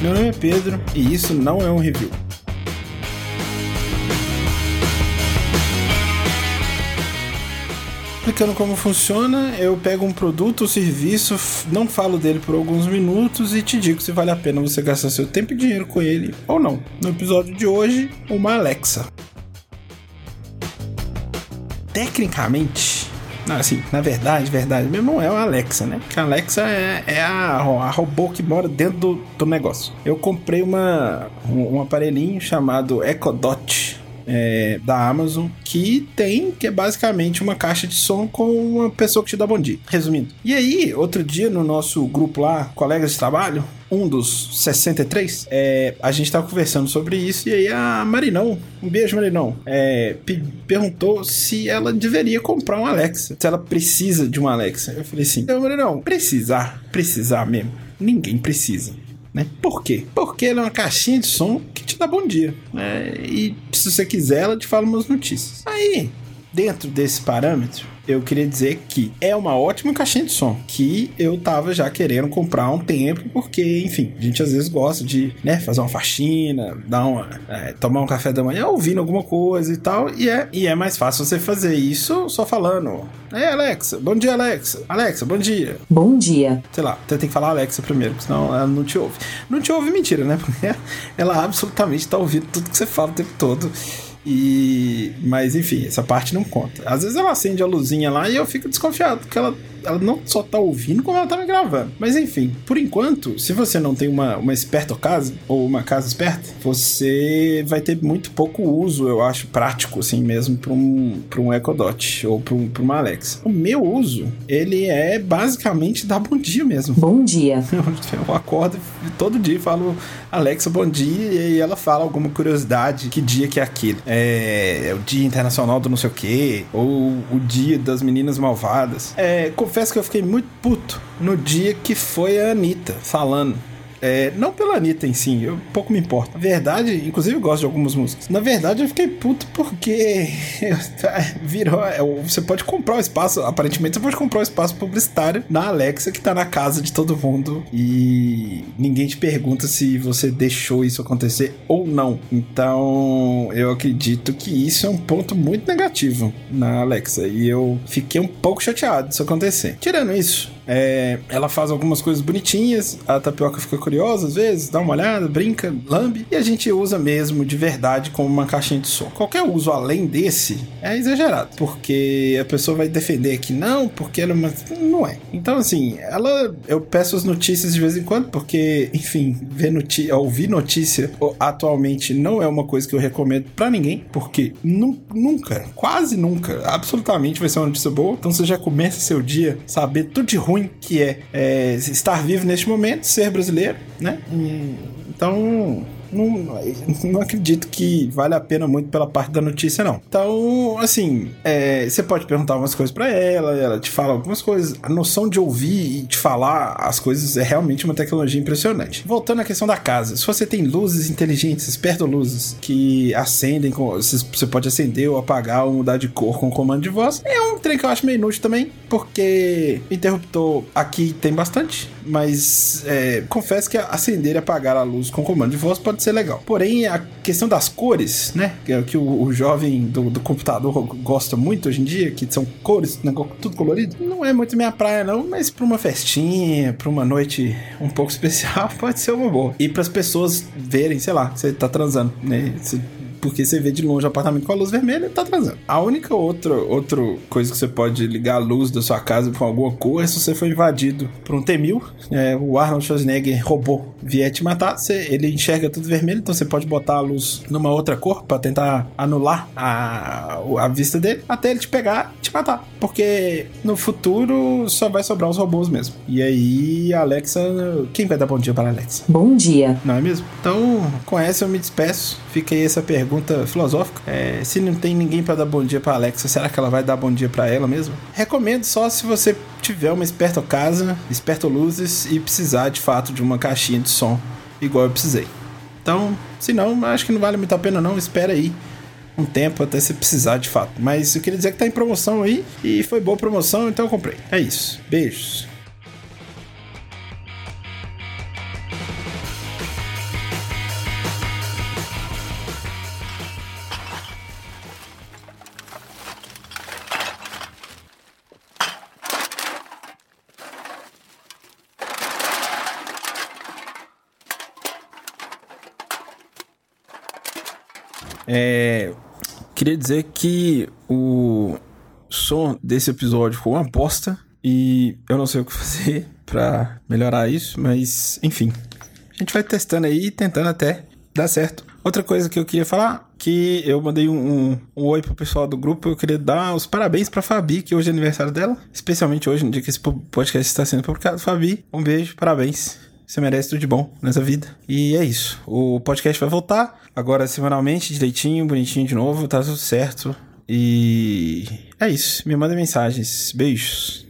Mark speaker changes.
Speaker 1: Meu nome é Pedro e isso não é um review. Explicando como funciona, eu pego um produto ou serviço, não falo dele por alguns minutos e te digo se vale a pena você gastar seu tempo e dinheiro com ele ou não. No episódio de hoje, uma Alexa. Tecnicamente, assim, na verdade, verdade mesmo, é uma Alexa, né? Porque a Alexa é, é a, a, robô que mora dentro do, do negócio. Eu comprei uma, um, um aparelhinho chamado Echo Dot é, da Amazon que tem, que é basicamente uma caixa de som com uma pessoa que te dá bom dia. Resumindo. E aí, outro dia no nosso grupo lá, colegas de trabalho, um dos 63, é, a gente tava conversando sobre isso e aí a Marinão, um beijo Marinão, é, perguntou se ela deveria comprar uma Alexa, se ela precisa de uma Alexa. Eu falei assim, então Marinão, precisar, precisar mesmo, ninguém precisa né? Por quê? Porque ela é uma caixinha de som que te dá bom dia. Né? E se você quiser, ela te fala umas notícias. Aí, dentro desse parâmetro, eu queria dizer que é uma ótima caixinha de som que eu tava já querendo comprar há um tempo, porque, enfim, a gente às vezes gosta de, né, fazer uma faxina, dar uma, é, tomar um café da manhã ouvindo alguma coisa e tal, e é, e é mais fácil você fazer isso só falando. É, Alexa, bom dia, Alexa. Alexa, bom dia.
Speaker 2: Bom dia.
Speaker 1: Sei lá, você tem que falar Alexa primeiro, senão ela não te ouve. Não te ouve mentira, né? Porque ela absolutamente tá ouvindo tudo que você fala o tempo todo. E. Mas enfim, essa parte não conta. Às vezes ela acende a luzinha lá e eu fico desconfiado, porque ela ela não só tá ouvindo, como ela tá me gravando. Mas enfim, por enquanto, se você não tem uma, uma esperta casa, ou uma casa esperta, você vai ter muito pouco uso, eu acho, prático, assim mesmo, para um, pra um Echo Dot ou para um, pra uma Alexa. O meu uso, ele é basicamente dar bom dia mesmo.
Speaker 2: Bom dia.
Speaker 1: Eu acordo todo dia e falo, Alexa, bom dia, e ela fala alguma curiosidade, que dia que é aquele. É, é o Dia Internacional do não sei o quê, ou o Dia das Meninas Malvadas. É, confesso que eu fiquei muito puto no dia que foi a Anitta falando é, não pela Anitta em si, eu pouco me importa. Na verdade, inclusive eu gosto de algumas músicas. Na verdade, eu fiquei puto porque virou. É, você pode comprar o espaço, aparentemente, você pode comprar o espaço publicitário na Alexa que tá na casa de todo mundo e ninguém te pergunta se você deixou isso acontecer ou não. Então, eu acredito que isso é um ponto muito negativo na Alexa e eu fiquei um pouco chateado disso acontecer. Tirando isso, é, ela faz algumas coisas bonitinhas, a tapioca fica curiosa às vezes, dá uma olhada, brinca, lambe, e a gente usa mesmo de verdade como uma caixinha de som. Qualquer uso além desse é exagerado, porque a pessoa vai defender que não, porque ela é uma... não é. Então, assim, ela eu peço as notícias de vez em quando, porque, enfim, ver notícia, ouvir notícia atualmente não é uma coisa que eu recomendo para ninguém, porque nu nunca, quase nunca, absolutamente vai ser uma notícia boa. Então você já começa seu dia saber tudo de ruim ruim que é, é estar vivo neste momento, ser brasileiro, né? Então, não, não acredito que vale a pena muito pela parte da notícia, não. Então, assim, é, você pode perguntar algumas coisas para ela, ela te fala algumas coisas. A noção de ouvir e de falar as coisas é realmente uma tecnologia impressionante. Voltando à questão da casa, se você tem luzes inteligentes, esperto luzes, que acendem, com, você pode acender ou apagar ou mudar de cor com comando de voz, é um trem que eu acho meio inútil também, porque interruptor aqui tem bastante, mas é, confesso que acender e apagar a luz com comando de voz pode ser legal. Porém, a questão das cores, né? Que, é que o, o jovem do, do, computador gosta muito hoje em dia, que são cores, né, tudo colorido, não é muito minha praia, não, mas pra uma festinha, pra uma noite um pouco especial, pode ser uma boa. E para as pessoas verem, sei lá, você tá transando, né? Você porque você vê de longe o apartamento com a luz vermelha e tá atrasando. A única outra, outra coisa que você pode ligar a luz da sua casa com alguma cor é se você for invadido por um T-1000, é, o Arnold Schwarzenegger robô vier te matar, você, ele enxerga tudo vermelho, então você pode botar a luz numa outra cor para tentar anular a, a vista dele, até ele te pegar e te matar. Porque no futuro só vai sobrar os robôs mesmo. E aí, Alexa. Quem vai dar bom dia para a Alexa?
Speaker 2: Bom dia.
Speaker 1: Não é mesmo? Então, com essa eu me despeço. Fica aí essa pergunta filosófica. É, se não tem ninguém para dar bom dia para Alexa, será que ela vai dar bom dia para ela mesmo? Recomendo só se você tiver uma esperta casa, esperta luzes e precisar de fato de uma caixinha de som igual eu precisei. Então, se não, acho que não vale muito a pena não, espera aí um tempo até você precisar de fato. Mas eu queria dizer que tá em promoção aí e foi boa promoção, então eu comprei. É isso. Beijos. É, queria dizer que o som desse episódio ficou uma bosta e eu não sei o que fazer para melhorar isso, mas enfim. A gente vai testando aí, tentando até dar certo. Outra coisa que eu queria falar, que eu mandei um, um, um oi pro pessoal do grupo, eu queria dar os parabéns pra Fabi, que hoje é aniversário dela, especialmente hoje, no dia que esse podcast está sendo publicado. Fabi, um beijo, parabéns. Você merece tudo de bom nessa vida. E é isso. O podcast vai voltar agora semanalmente, direitinho, bonitinho de novo, tá tudo certo. E é isso. Me manda mensagens. Beijos.